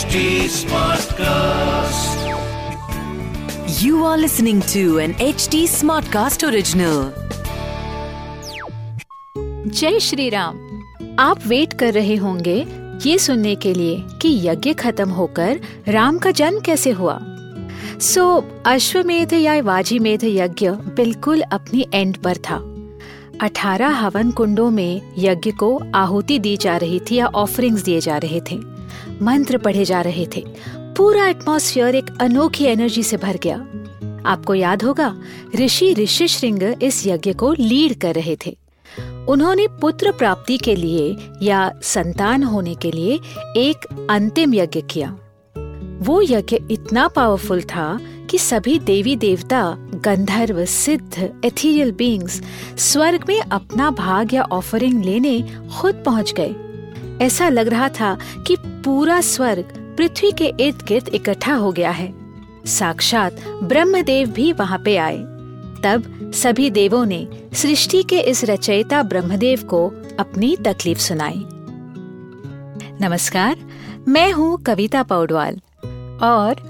HD Smartcast. You are listening to an HD Smartcast original. जय श्री राम आप wait कर रहे होंगे ये सुनने के लिए कि यज्ञ खत्म होकर राम का जन्म कैसे हुआ सो so, अश्वमेध या वाजीमेध यज्ञ बिल्कुल अपनी एंड पर था अठारह हवन कुंडों में यज्ञ को आहुति दी जा रही थी या ऑफरिंग्स दिए जा रहे थे। मंत्र पढ़े जा रहे थे। पूरा एटमॉस्फेयर एक अनोखी एनर्जी से भर गया। आपको याद होगा, ऋषि ऋषि श्रृंग इस यज्ञ को लीड कर रहे थे। उन्होंने पुत्र प्राप्ति के लिए या संतान होने के लिए एक अंतिम यज्ञ किया। वो यज्ञ इतना पावरफुल था कि सभी देवी देवता, गंधर्व, सिद्ध एथीरियल बींग्स स्वर्ग में अपना भाग या ऑफरिंग लेने खुद पहुँच गए। ऐसा लग रहा था कि पूरा स्वर्ग पृथ्वी के इर्द गिर्द इकट्ठा हो गया है। साक्षात ब्रह्मदेव भी वहाँ पे आए। तब सभी देवों ने सृष्टि के इस रचयिता ब्रह्मदेव को अपनी तकलीफ़ सुनाई। नमस्कार, मैं हूँ कविता पौडवाल और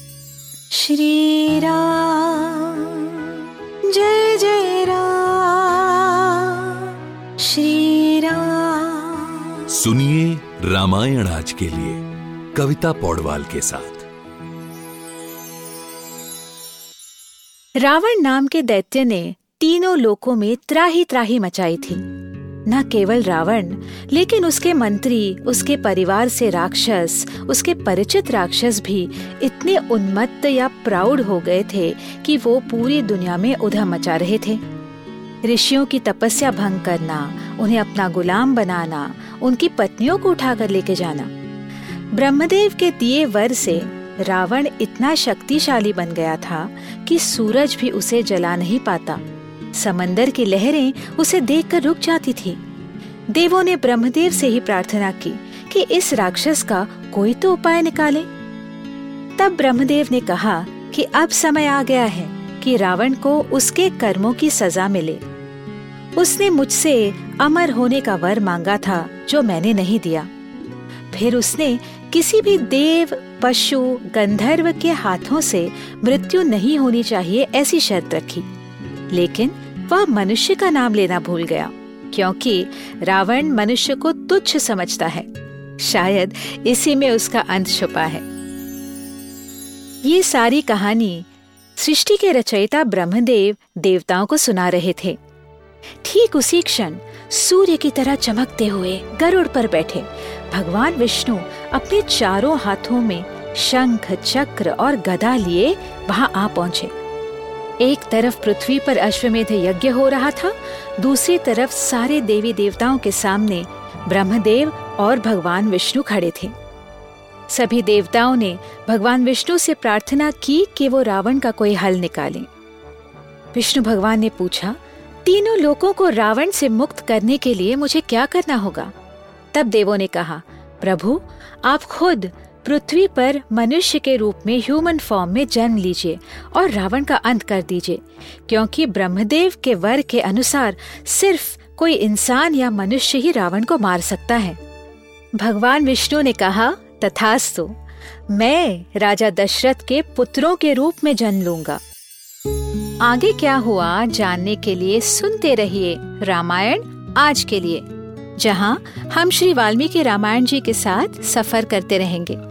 श्री राम जय जय राम श्री राम सुनिए रामायण आज के लिए कविता पौडवाल के साथ। रावण नाम के दैत्य ने तीनों लोकों में त्राही त्राही मचाई थी। न केवल रावण, लेकिन उसके मंत्री, उसके परिवार से राक्षस, उसके परिचित राक्षस भी इतने उन्मत्त या प्राउड हो गए थे कि वो पूरी दुनिया में उधम मचा रहे थे। ऋषियों की तपस्या भंग करना, उन्हें अपना गुलाम बनाना, उनकी पत्नियों को उठाकर लेके जाना। ब्रह्मदेव के दिए वर से रावण इतना शक्तिशाली बन गया था कि सूरज भी उसे जला नहीं पाता। समंदर की लहरें उसे देखकर रुक जाती थी। देवों ने ब्रह्मदेव से ही प्रार्थना की कि इस राक्षस का कोई तो उपाय निकाले। तब ब्रह्मदेव ने कहा कि अब समय आ गया है कि रावण को उसके कर्मों की सजा मिले। उसने मुझसे अमर होने का वर मांगा था जो मैंने नहीं दिया। फिर उसने किसी भी देव, पशु, गंधर्व के हाथों से मृत्यु नहीं होनी चाहिए ऐसी शर्त रखी। लेकिन वह मनुष्य का नाम लेना भूल गया, क्योंकि रावण मनुष्य को तुच्छ समझता है। शायद इसी में उसका अंत छुपा है। ये सारी कहानी सृष्टि के रचयिता ब्रह्मदेव देवताओं को सुना रहे थे। ठीक उसी क्षण सूर्य की तरह चमकते हुए गरुड़ पर बैठे भगवान विष्णु अपने चारों हाथों में शंख, चक्र और गदा लिए वहाँ आ पहुँचे। एक तरफ़ पृथ्वी पर अश्वमेध यज्ञ हो रहा था, दूसरी तरफ़ सारे देवी देवताओं के सामने ब्रह्मदेव और भगवान विष्णु खड़े थे सभी देवताओं ने भगवान विष्णु से प्रार्थना की कि वो रावण का कोई हल निकालें। विष्णु भगवान ने पूछा, तीनों लोगों को रावण से मुक्त करने के लिए मुझे क्या करना होगा तब देवों ने कहा, प्रभु, आप खुद पृथ्वी पर मनुष्य के रूप में ह्यूमन फॉर्म में जन्म लीजिए और रावण का अंत कर दीजिए, क्योंकि ब्रह्मदेव के वर के अनुसार सिर्फ़ कोई इंसान या मनुष्य ही रावण को मार सकता है। भगवान विष्णु ने कहा, तथास्तु, मैं राजा दशरथ के पुत्रों के रूप में जन्म लूँगा। आगे क्या हुआ जानने के लिए सुनते रहिए रामायण आज के लिए, जहाँ हम श्री वाल्मीकि रामायण जी के साथ सफ़र करते रहेंगे।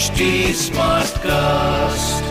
original. HT Smartcast.